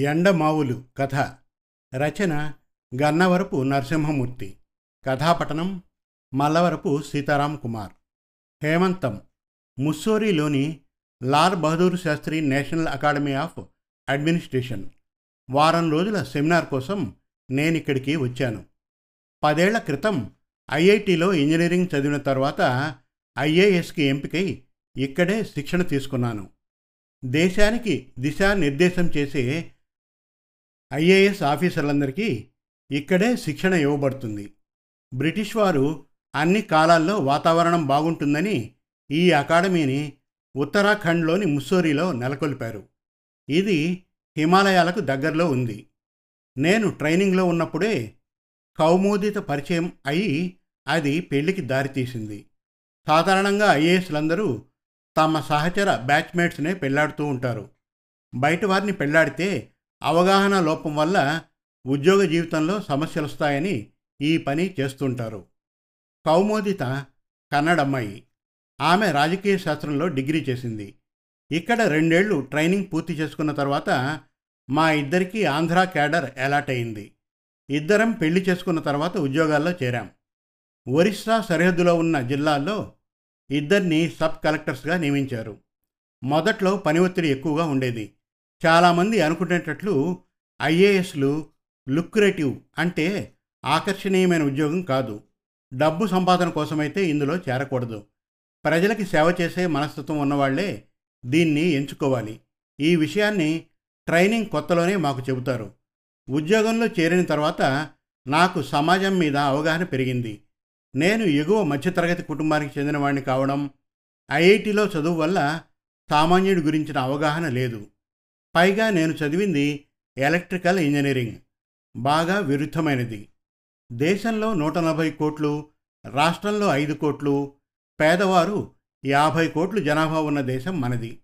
ఎండమావులు కథ. రచన గన్నవరపు నరసింహమూర్తి. కథాపటనం మల్లవరపు సీతారాం కుమార్. హేమంతం ముస్సోరీలోని Lal Bahadur Shastri national academy of administration. వారం రోజుల సెమినార్ కోసం నేనిక్కడికి వచ్చాను. పదేళ్ళ క్రితం ఐఐటిలో ఇంజనీరింగ్ చదివిన తర్వాత ఐఏఎస్కి ఎంపికై ఇక్కడే శిక్షణ తీసుకున్నాను. దేశానికి దిశానిర్దేశం చేసే ఐఏఎస్ ఆఫీసర్లందరికీ ఇక్కడే శిక్షణ ఇవ్వబడుతుంది. బ్రిటిష్ వారు అన్ని కాలాల్లో వాతావరణం బాగుంటుందని ఈ అకాడమీని ఉత్తరాఖండ్లోని ముస్సోరీలో నెలకొల్పారు. ఇది హిమాలయాలకు దగ్గరలో ఉంది. నేను ట్రైనింగ్లో ఉన్నప్పుడే కౌమోదిత పరిచయం అయి అది పెళ్ళికి దారితీసింది. సాధారణంగా ఐఏఎస్లందరూ తమ సహచర బ్యాచ్మేట్స్నే పెళ్ళాడుతూ ఉంటారు. బయట వారిని పెళ్ళాడితే అవగాహన లోపం వల్ల ఉద్యోగ జీవితంలో సమస్యలు వస్తాయని ఈ పని చేస్తుంటారు. కౌమోదిత కన్నడమ్మాయి. ఆమె రాజకీయ శాస్త్రంలో డిగ్రీ చేసింది. ఇక్కడ రెండేళ్ళు ట్రైనింగ్ పూర్తి చేసుకున్న తర్వాత మా ఇద్దరికీ ఆంధ్ర క్యాడర్ అలాట్ అయింది. ఇద్దరం పెళ్ళి చేసుకున్న తర్వాత ఉద్యోగాల్లో చేరాం. ఒరిస్సా సరిహద్దులో ఉన్న జిల్లాల్లో ఇద్దరిని సబ్ కలెక్టర్స్గా నియమించారు. మొదట్లో పని ఒత్తిడి ఎక్కువగా ఉండేది. చాలామంది అనుకునేటట్లు ఐఏఎస్లు లుక్రేటివ్ అంటే ఆకర్షణీయమైన ఉద్యోగం కాదు. డబ్బు సంపాదన కోసమైతే ఇందులో చేరకూడదు. ప్రజలకి సేవ చేసే మనస్తత్వం ఉన్నవాళ్ళే దీన్ని ఎంచుకోవాలి. ఈ విషయాన్ని ట్రైనింగ్ కొత్తలోనే మాకు చెబుతారు. ఉద్యోగంలో చేరిన తర్వాత నాకు సమాజం మీద అవగాహన పెరిగింది. నేను ఎగువ మధ్యతరగతి కుటుంబానికి చెందినవాడిని కావడం ఐఐటిలో చదువు వల్ల సామాన్యుడి గురించిన అవగాహన లేదు. పైగా నేను చదివింది ఎలక్ట్రికల్ ఇంజనీరింగ్. బాగా విరుద్ధమైనది. దేశంలో నూట నలభై కోట్లు రాష్ట్రంలో ఐదు కోట్లు పేదవారు యాభై కోట్లు జనాభా ఉన్న దేశం మనది.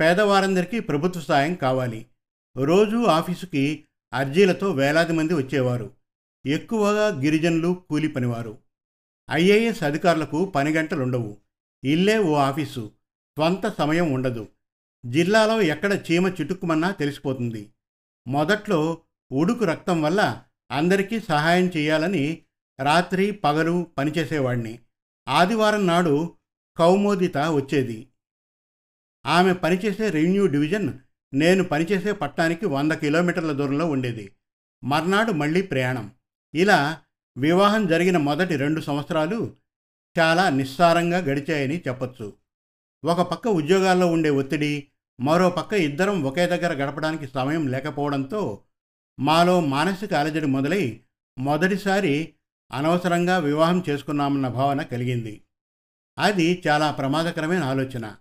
పేదవారందరికీ ప్రభుత్వ సాయం కావాలి. రోజూ ఆఫీసుకి అర్జీలతో వేలాది మంది వచ్చేవారు. ఎక్కువగా గిరిజనులు కూలి పనివారు. ఐఏఎస్ అధికారులకు పని గంటలుండవు. ఇల్లే ఓ ఆఫీసు. స్వంత సమయం ఉండదు. జిల్లాలో ఎక్కడ చీమ చిటుక్కుమన్నా తెలిసిపోతుంది. మొదట్లో ఉడుకు రక్తం వల్ల అందరికీ సహాయం చేయాలని రాత్రి పగలు పనిచేసేవాడిని. ఆదివారం నాడు కౌమోదిత వచ్చేది. ఆమె పనిచేసే రెవెన్యూ డివిజన్ నేను పనిచేసే పట్టణానికి వంద కిలోమీటర్ల దూరంలో ఉండేది. మర్నాడు మళ్ళీ ప్రయాణం. ఇలా వివాహం జరిగిన మొదటి రెండు సంవత్సరాలు చాలా నిస్సారంగా గడిచాయని చెప్పచ్చు. ఒక పక్క ఉద్యోగాల్లో ఉండే ఒత్తిడి మరో పక్క ఇద్దరం ఒకే దగ్గర గడపడానికి సమయం లేకపోవడంతో మాలో మానసిక అలజడి మొదలై మొదటిసారి అనవసరంగా వివాహం చేసుకున్నామన్న భావన కలిగింది. అది చాలా ప్రమాదకరమైన ఆలోచన.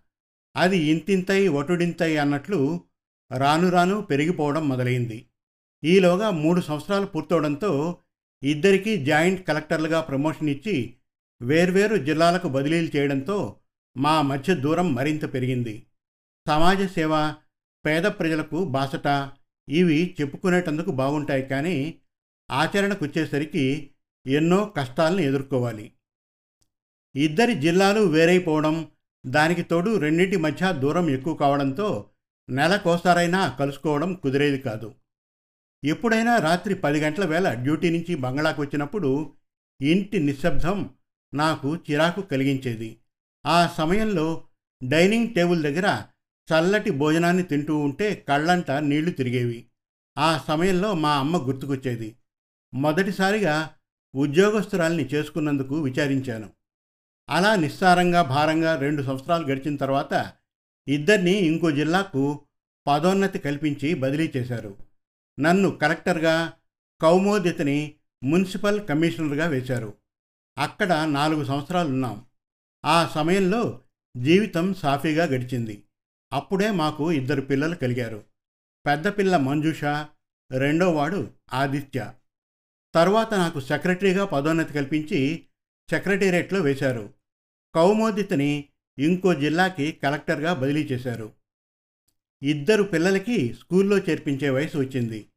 అది ఇంతింతై ఒటుడింతై అన్నట్లు రాను రాను పెరిగిపోవడం మొదలైంది. ఈలోగా మూడు సంవత్సరాలు పూర్తవడంతో ఇద్దరికీ జాయింట్ కలెక్టర్లుగా ప్రమోషన్ ఇచ్చి వేర్వేరు జిల్లాలకు బదిలీలు చేయడంతో మా మధ్య దూరం మరింత పెరిగింది. సమాజ సేవ పేద ప్రజలకు బాసట. ఇవి చెప్పుకునేటందుకు బాగుంటాయి కానీ ఆచరణకు వచ్చేసరికి ఎన్నో కష్టాలను ఎదుర్కోవాలి. ఇద్దరి జిల్లాలు వేరైపోవడం దానికి తోడు రెండింటి మధ్య దూరం ఎక్కువ కావడంతో నెలకోసారైనా కలుసుకోవడం కుదిరేది కాదు. ఎప్పుడైనా రాత్రి పది గంటల వేళ డ్యూటీ నుంచి బంగళాకు వచ్చినప్పుడు ఇంటి నిశ్శబ్దం నాకు చిరాకు కలిగించేది. ఆ సమయంలో డైనింగ్ టేబుల్ దగ్గర చల్లటి భోజనాన్ని తింటూ ఉంటే కళ్ళంతా నీళ్ళు తిరిగేవి. ఆ సమయంలో మా అమ్మ గుర్తుకొచ్చేది. మొదటిసారిగా ఉద్యోగస్తురాల్ని చేసుకున్నందుకు విచారించాను. అలా నిస్సారంగా భారంగా రెండు సంవత్సరాలు గడిచిన తర్వాత ఇద్దరిని ఇంకో జిల్లాకు పదోన్నతి కల్పించి బదిలీ చేశారు. నన్ను కలెక్టర్గా కౌమోదితని మున్సిపల్ కమిషనర్గా వేశారు. అక్కడ నాలుగు సంవత్సరాలున్నాం. ఆ సమయంలో జీవితం సాఫీగా గడిచింది. అప్పుడే మాకు ఇద్దరు పిల్లలు కలిగారు. పెద్ద పిల్ల మంజుష రెండోవాడు ఆదిత్య. తర్వాత నాకు సెక్రటరీగా పదోన్నతి కల్పించి సెక్రటేరియట్లో వేశారు. కౌమోదితని ఇంకో జిల్లాకి కలెక్టర్గా బదిలీ చేశారు. ఇద్దరు పిల్లలకి స్కూల్లో చేర్పించే వయసు వచ్చింది.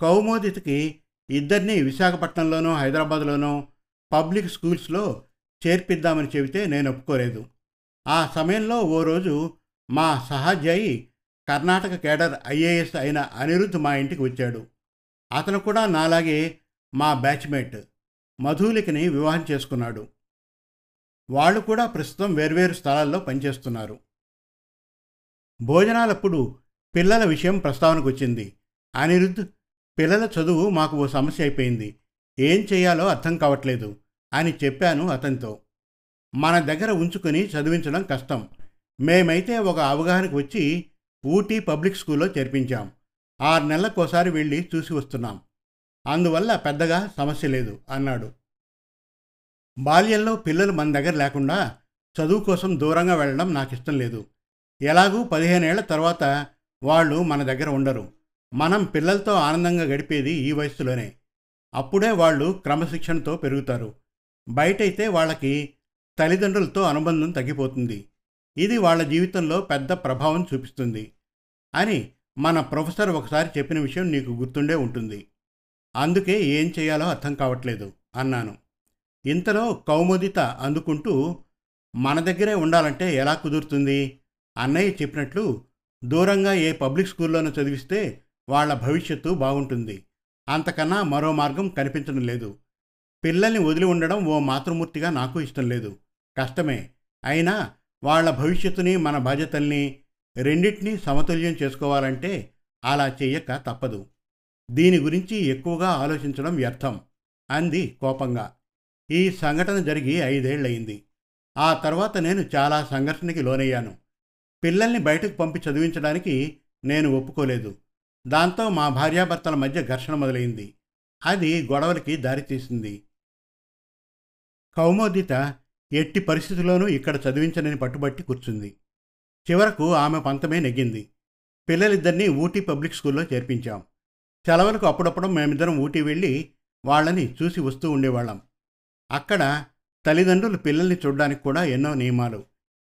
కౌమోదితకి ఇద్దరిని విశాఖపట్నంలోనో హైదరాబాద్లోనో పబ్లిక్ స్కూల్స్లో చేర్పిద్దామని చెబితే నేను ఒప్పుకోలేదు. ఆ సమయంలో ఓ రోజు మా సహాధ్యాయి కర్ణాటక కేడర్ ఐఏఎస్ అయిన అనిరుద్ధ్ మా ఇంటికి వచ్చాడు. అతను కూడా నాలాగే మా బ్యాచ్మేట్. మధులికని వివాహం చేసుకున్నాడు. వాళ్ళు కూడా ప్రస్తుతం వేర్వేరు స్థలాల్లో పనిచేస్తున్నారు. భోజనాలప్పుడు పిల్లల విషయం ప్రస్తావనకు వచ్చింది. అనిరుద్ధ్ పిల్లల చదువు మాకు ఓ సమస్య అయిపోయింది. ఏం చేయాలో అర్థం కావట్లేదు అని చెప్పాను అతనితో. మన దగ్గర ఉంచుకొని చదివించడం కష్టం. మేమైతే ఒక అవగాహనకు వచ్చి ఊటీ పబ్లిక్ స్కూల్లో చేర్పించాం. ఆరు నెలలకోసారి వెళ్ళి చూసి వస్తున్నాం. అందువల్ల పెద్దగా సమస్య లేదు అన్నాడు. బాల్యంలో పిల్లలు మన దగ్గర లేకుండా చదువు కోసం దూరంగా వెళ్ళడం నాకు ఇష్టం లేదు. ఎలాగూ పదిహేనేళ్ళ తర్వాత వాళ్ళు మన దగ్గర ఉండరు. మనం పిల్లలతో ఆనందంగా గడిపేది ఈ వయసులోనే అప్పుడే వాళ్ళు క్రమశిక్షణతో పెరుగుతారు. బయటైతే వాళ్ళకి తల్లిదండ్రులతో అనుబంధం తగ్గిపోతుంది. ఇది వాళ్ళ జీవితంలో పెద్ద ప్రభావం చూపిస్తుంది. అని మన ప్రొఫెసర్ ఒకసారి చెప్పిన విషయం నీకు గుర్తుండే ఉంటుంది. అందుకే ఏం చేయాలో అర్థం కావట్లేదు అన్నాను. ఇంతలో కౌముదిత అందుకుంటూ మన దగ్గరే ఉండాలంటే ఎలా కుదురుతుంది? అన్నయ్య చెప్పినట్లు దూరంగా ఏ పబ్లిక్ స్కూల్లోనూ చదివిస్తే వాళ్ళ భవిష్యత్తు బాగుంటుంది. అంతకన్నా మరో మార్గం కనిపించడం లేదు. పిల్లల్ని వదిలి ఉండడం ఓ మాతృమూర్తిగా నాకు ఇష్టం లేదు. కష్టమే. అయినా వాళ్ళ భవిష్యత్తుని మన బాధ్యతల్ని రెండింటినీ సమతుల్యం చేసుకోవాలంటే అలా చెయ్యక తప్పదు. దీని గురించి ఎక్కువగా ఆలోచించడం వ్యర్థం అంది కోపంగా. ఈ సంఘటన జరిగి ఐదేళ్ళయింది. ఆ తర్వాత నేను చాలా సంఘర్షణకి లోనయ్యాను. పిల్లల్ని బయటకు పంపి చదివించడానికి నేను ఒప్పుకోలేదు. దాంతో మా భార్యాభర్తల మధ్య ఘర్షణ మొదలైంది. అది గొడవలకి దారితీసింది. కౌమోదిత ఎట్టి పరిస్థితుల్లోనూ ఇక్కడ చదివించనని పట్టుబట్టి కూర్చుంది. చివరకు ఆమె పంతమే నెగ్గింది. పిల్లలిద్దరినీ ఊటీ పబ్లిక్ స్కూల్లో చేర్పించాం. సెలవులకు అప్పుడప్పుడు మేమిద్దరం ఊటీ వెళ్ళి వాళ్ళని చూసి వస్తూ ఉండేవాళ్ళం. అక్కడ తల్లిదండ్రులు పిల్లల్ని చూడడానికి కూడా ఎన్నో నియమాలు.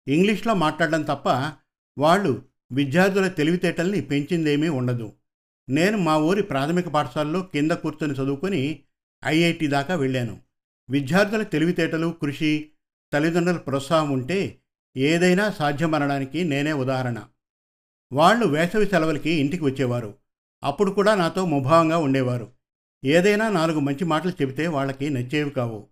ఇంగ్లీష్లో మాట్లాడడం తప్ప వాళ్ళు విద్యార్థుల తెలివితేటల్ని పెంచిందేమీ ఉండదు. నేను మా ఊరి ప్రాథమిక పాఠశాలలో కింద కూర్చొని చదువుకొని ఐఐటి దాకా వెళ్ళాను. విద్యార్థుల తెలివితేటలు కృషి తల్లిదండ్రుల ప్రోత్సాహం ఉంటే ఏదైనా సాధ్యమనడానికి నేనే ఉదాహరణ. వాళ్ళు వేసవి సెలవులకి ఇంటికి వచ్చేవారు. అప్పుడు కూడా నాతో ముభావంగా ఉండేవారు. ఏదైనా నాలుగు మంచి మాటలు చెబితే వాళ్ళకి నచ్చేవి కావు.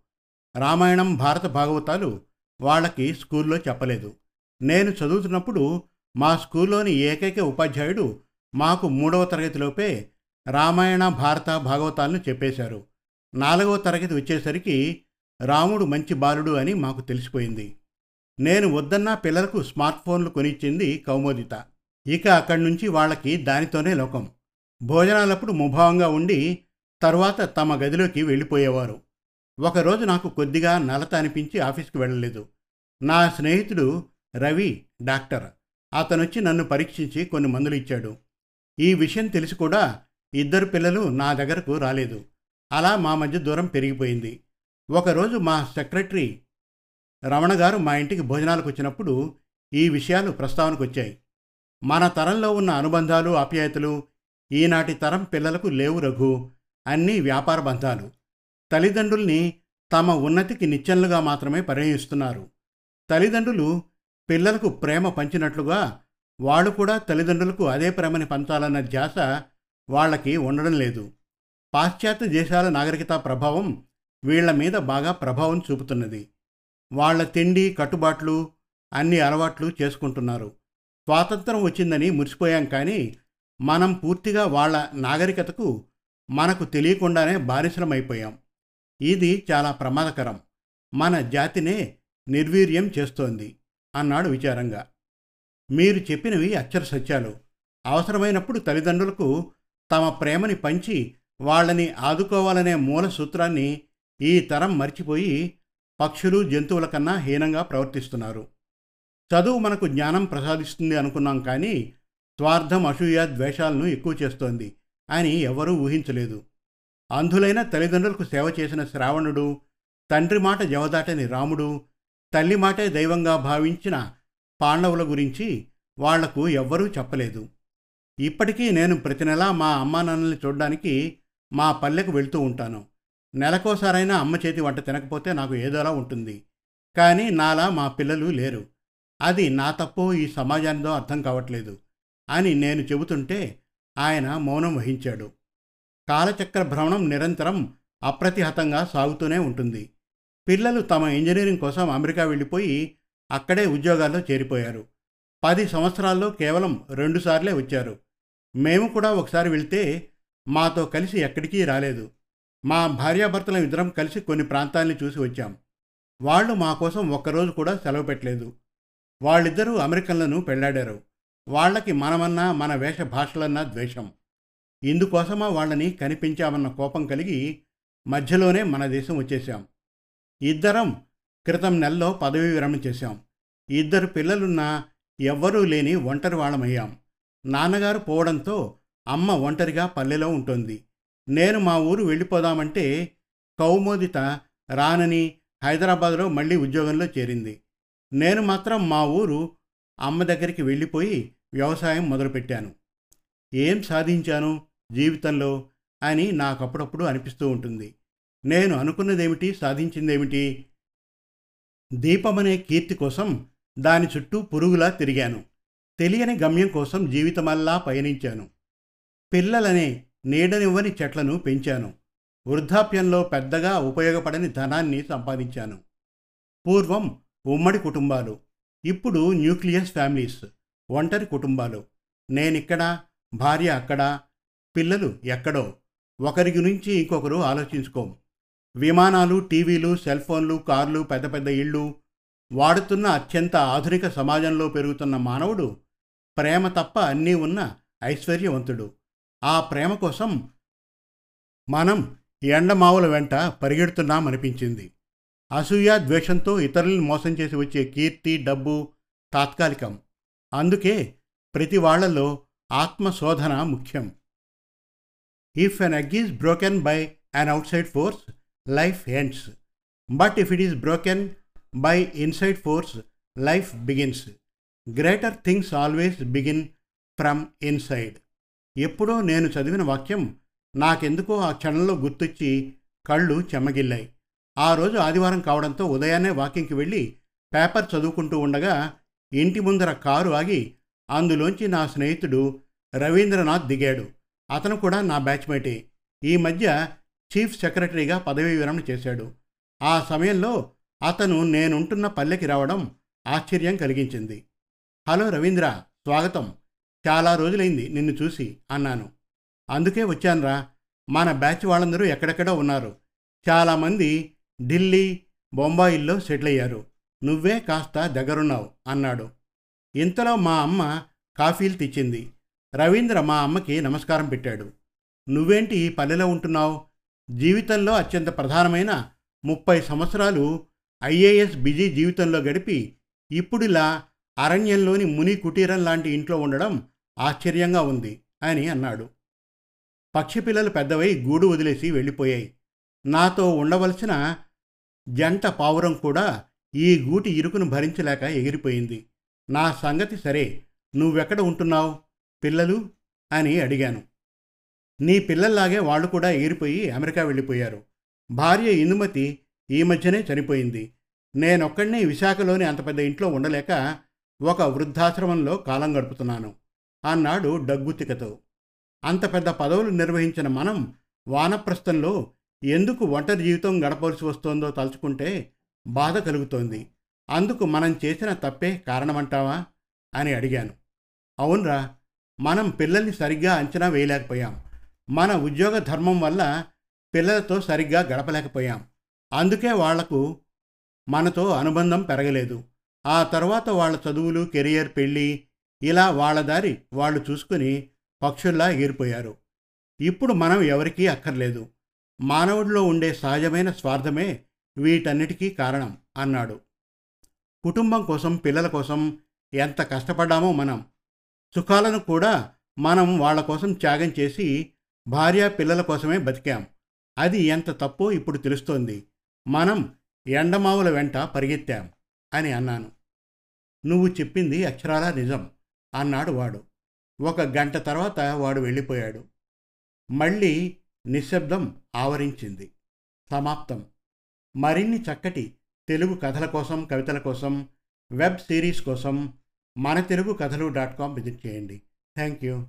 రామాయణం భారత భాగవతాలు వాళ్ళకి స్కూల్లో చెప్పలేదు. నేను చదువుతున్నప్పుడు మా స్కూల్లోని ఏకైక ఉపాధ్యాయుడు మాకు మూడవ తరగతిలోపే రామాయణ భారత భాగవతాలను చెప్పేశారు. నాలుగవ తరగతి వచ్చేసరికి రాముడు మంచి బాలుడు అని మాకు తెలిసిపోయింది. నేను వద్దన్నా పిల్లలకు స్మార్ట్ ఫోన్లు కొనిచ్చింది కౌమోదిత. ఇక అక్కడి నుంచి వాళ్ళకి దానితోనే లోకం. భోజనాలప్పుడు ముభావంగా ఉండి తర్వాత తమ గదిలోకి వెళ్ళిపోయేవారు. ఒకరోజు నాకు కొద్దిగా నలత అనిపించి ఆఫీస్కి వెళ్ళలేదు. నా స్నేహితుడు రవి డాక్టర్. అతనొచ్చి నన్ను పరీక్షించి కొన్ని మందులు ఇచ్చాడు. ఈ విషయం తెలిసి కూడా ఇద్దరు పిల్లలు నా దగ్గరకు రాలేదు. అలా మా మధ్య దూరం పెరిగిపోయింది. ఒకరోజు మా సెక్రటరీ రమణ గారు మా ఇంటికి భోజనాలకు వచ్చినప్పుడు ఈ విషయాలు ప్రస్తావనకు వచ్చాయి. మన తరంలో ఉన్న అనుబంధాలు ఆప్యాయతలు ఈనాటి తరం పిల్లలకు లేవు రఘు. అన్నీ వ్యాపార బంధాలు. తల్లిదండ్రుల్ని తమ ఉన్నతికి నిచ్చెనలుగా మాత్రమే పరిగణిస్తున్నారు. తల్లిదండ్రులు పిల్లలకు ప్రేమ పంచినట్లుగా వాళ్ళు కూడా తల్లిదండ్రులకు అదే ప్రేమని పంచాలన్న ధ్యాస వాళ్ళకి ఉండడం లేదు. పాశ్చాత్య దేశాల నాగరికత ప్రభావం వీళ్ళ మీద బాగా ప్రభావం చూపుతున్నది. వాళ్ళ తిండి కట్టుబాట్లు అన్ని అలవాట్లు చేసుకుంటున్నారు. స్వాతంత్రం వచ్చిందని మురిసిపోయాం కానీ మనం పూర్తిగా వాళ్ళ నాగరికతకు మనకు తెలియకుండానే బానిసలమైపోయాం. ఇది చాలా ప్రమాదకరం. మన జాతినే నిర్వీర్యం చేస్తోంది అన్నాడు విచారంగా. మీరు చెప్పినవి అక్షర సత్యాలు. అవసరమైనప్పుడు తల్లిదండ్రులకు తమ ప్రేమని పంచి వాళ్ళని ఆదుకోవాలనే మూల సూత్రాన్ని ఈ తరం మర్చిపోయి పక్షులు జంతువుల కన్నా హీనంగా ప్రవర్తిస్తున్నారు. చదువు మనకు జ్ఞానం ప్రసాదిస్తుంది అనుకున్నాం కానీ స్వార్థం అసూయ ద్వేషాలను ఎక్కువ చేస్తోంది అని ఎవరూ ఊహించలేదు. అంధులైన తల్లిదండ్రులకు సేవ చేసిన శ్రావణుడు తండ్రి మాట జవదాటని రాముడు తల్లి మాటే దైవంగా భావించిన పాండవుల గురించి వాళ్ళకు ఎవ్వరూ చెప్పలేదు. ఇప్పటికీ నేను ప్రతి నెలా మా అమ్మానాన్నల్ని చూడడానికి మా పల్లెకు వెళ్తూ ఉంటాను. నెలకోసారైనా అమ్మ చేతి వంట తినకపోతే నాకు ఏదోలా ఉంటుంది. కానీ నాలా మా పిల్లలు లేరు. అది నా తప్పో ఈ సమాజానిదో అర్థం కావట్లేదు అని నేను చెబుతుంటే ఆయన మౌనం వహించాడు. కాలచక్ర భ్రమణం నిరంతరం అప్రతిహతంగా సాగుతూనే ఉంటుంది. పిల్లలు తమ ఇంజనీరింగ్ కోసం అమెరికా వెళ్ళిపోయి అక్కడే ఉద్యోగాల్లో చేరిపోయారు. పది సంవత్సరాల్లో కేవలం రెండుసార్లే వచ్చారు. మేము కూడా ఒకసారి వెళ్తే మాతో కలిసి ఎక్కడికి రాలేదు. మా భార్యాభర్తలం ఇద్దరం కలిసి కొన్ని ప్రాంతాల్ని చూసి వచ్చాం. వాళ్ళు మా కోసం ఒక్కరోజు కూడా సెలవు పెట్టలేదు. వాళ్ళిద్దరూ అమెరికన్లను పెళ్ళాడారు. వాళ్ళకి మనమన్నా మన వేష భాషలన్నా ద్వేషం. ఇందుకోసమా వాళ్ళని కనిపించామన్న కోపం కలిగి మధ్యలోనే మన దేశం వచ్చేసాం ఇద్దరం క్రితం నెలలో పదవీ విరమణ చేశాం. ఇద్దరు పిల్లలున్నా ఎవ్వరూ లేని ఒంటరి వాళ్ళమయ్యాం నాన్నగారు పోవడంతో అమ్మ ఒంటరిగా పల్లెలో ఉంటుంది. నేను మా ఊరు వెళ్ళిపోదామంటే కౌమోదిత రానని హైదరాబాద్లో మళ్ళీ ఉద్యోగంలో చేరింది. నేను మాత్రం మా ఊరు అమ్మ దగ్గరికి వెళ్ళిపోయి వ్యవసాయం మొదలుపెట్టాను. ఏం సాధించాను జీవితంలో అని నాకు అప్పుడప్పుడు అనిపిస్తూ ఉంటుంది. నేను అనుకున్నదేమిటి సాధించిందేమిటి? దీపమనే కీర్తి కోసం దాని చుట్టూ పురుగులా తిరిగాను. తెలియని గమ్యం కోసం జీవితమల్లా పయనించాను. పిల్లలనే నీడనివ్వని చెట్లను పెంచాను. వృద్ధాప్యంలో పెద్దగా ఉపయోగపడని ధనాన్ని సంపాదించాను. పూర్వం ఉమ్మడి కుటుంబాలు ఇప్పుడు న్యూక్లియస్ ఫ్యామిలీస్ ఒంటరి కుటుంబాలు. నేనిక్కడ భార్య అక్కడ పిల్లలు ఎక్కడో ఒకరి గురించి ఇంకొకరు ఆలోచించుకోం. విమానాలు టీవీలు సెల్ ఫోన్లు కార్లు పెద్ద పెద్ద ఇళ్ళు వాడుతున్న అత్యంత ఆధునిక సమాజంలో పెరుగుతున్న మానవుడు ప్రేమ తప్ప అన్నీ ఉన్న ఐశ్వర్యవంతుడు. ఆ ప్రేమ కోసం మనం ఎండమావుల వెంట పరిగెడుతున్నామనిపించింది. అసూయ ద్వేషంతో ఇతరులను మోసం చేసి వచ్చే కీర్తి డబ్బు తాత్కాలికం. అందుకే ప్రతి వాళ్ళలో ఆత్మశోధన ముఖ్యం. If an egg is broken by an outside force life ends but if it is broken by inside force life begins greater things always begin from inside ఎప్పుడో నేను చదివిన వాక్యం నాకెందుకో ఆ క్షణంలో గుర్తొచ్చి కళ్ళు చెమ్మగిల్లాయి ఆ రోజు ఆదివారం కావడంతో ఉదయాన్నే వాకింగ్కి వెళ్ళి పేపర్ చదువుకుంటూ ఉండగా ఇంటి ముందర కారు ఆగి అందులోంచి నా స్నేహితుడు రవీంద్రనాథ్ దిగాడు. అతను కూడా నా బ్యాచ్మేటే. ఈ మధ్య చీఫ్ సెక్రటరీగా పదవీ విరమణ చేశాడు. ఆ సమయంలో అతను నేనుంటున్న పల్లెకి రావడం ఆశ్చర్యం కలిగించింది. హలో రవీంద్ర స్వాగతం. చాలా రోజులైంది నిన్ను చూసి అన్నాను. అందుకే వచ్చానురా. మన బ్యాచ్ వాళ్ళందరూ ఎక్కడెక్కడో ఉన్నారు. చాలామంది ఢిల్లీ బొంబాయిల్లో సెటిల్ అయ్యారు. నువ్వే కాస్త దగ్గరున్నావు అన్నాడు. ఇంతలో మా అమ్మ కాఫీలు తెచ్చింది. రవీంద్ర మా అమ్మకి నమస్కారం పెట్టాడు. నువ్వేంటి ఈ పల్లెలో ఉంటున్నావు? జీవితంలో అత్యంత ప్రధానమైన ముప్పై సంవత్సరాలు ఐఏఎస్ బిజీ జీవితంలో గడిపి ఇప్పుడిలా అరణ్యంలోని ముని కుటీరం లాంటి ఇంట్లో ఉండడం ఆశ్చర్యంగా ఉంది అని అన్నాడు. పక్షి పిల్లలు పెద్దవై గూడు వదిలేసి వెళ్ళిపోయాయి. నాతో ఉండవలసిన జంట పావురం కూడా ఈ గూటి ఇరుకును భరించలేక ఎగిరిపోయింది. నా సంగతి సరే నువ్వెక్కడ ఉంటున్నావు? పిల్లలు? అని అడిగాను. నీ పిల్లల్లాగే వాళ్ళు కూడా ఎగిరిపోయి అమెరికా వెళ్ళిపోయారు. భార్య ఇందుమతి ఈ మధ్యనే చనిపోయింది. నేనొక్కడినే విశాఖలోని అంత పెద్ద ఇంట్లో ఉండలేక ఒక వృద్ధాశ్రమంలో కాలం గడుపుతున్నాను. అన్నాడు డగ్గుతికతో అంత పెద్ద పదవులు నిర్వహించిన మనం వానప్రస్థంలో ఎందుకు ఒంటరి జీవితం గడపవలసి వస్తోందో తలుచుకుంటే బాధ కలుగుతోంది. అందుకు మనం చేసిన తప్పే కారణమంటావా? అని అడిగాను. అవునరా మనం పిల్లల్ని సరిగ్గా అంచనా వేయలేకపోయాం. మన ఉద్యోగ ధర్మం వల్ల పిల్లలతో సరిగ్గా గడపలేకపోయాం. అందుకే వాళ్ళకు మనతో అనుబంధం పెరగలేదు. ఆ తర్వాత వాళ్ళ చదువులు కెరియర్ పెళ్ళి ఇలా వాళ్ళ దారి వాళ్ళు చూసుకుని పక్షుల్లా ఎగిరిపోయారు ఇప్పుడు మనం ఎవరికీ అక్కర్లేదు. మానవుడిలో ఉండే సహజమైన స్వార్థమే వీటన్నిటికీ కారణం అన్నాడు. కుటుంబం కోసం పిల్లల కోసం ఎంత కష్టపడ్డామో మనం. సుఖాలను కూడా మనం వాళ్ళ కోసం త్యాగం చేసి భార్య పిల్లల కోసమే బతికాం. అది ఎంత తప్పో ఇప్పుడు తెలుస్తోంది. మనం ఎండమావుల వెంట పరిగెత్తాం అని అన్నాను. నువ్వు చెప్పింది అక్షరాలా నిజం. అన్నాడు వాడు. ఒక గంట తర్వాత వాడు వెళ్ళిపోయాడు. మళ్ళీ నిశ్శబ్దం ఆవరించింది. సమాప్తం. మరిన్ని చక్కటి తెలుగు కథల కోసం కవితల కోసం వెబ్ సిరీస్ కోసం మన తెలుగు కథలు డాట్ కామ్ విజిట్ చేయండి. Thank you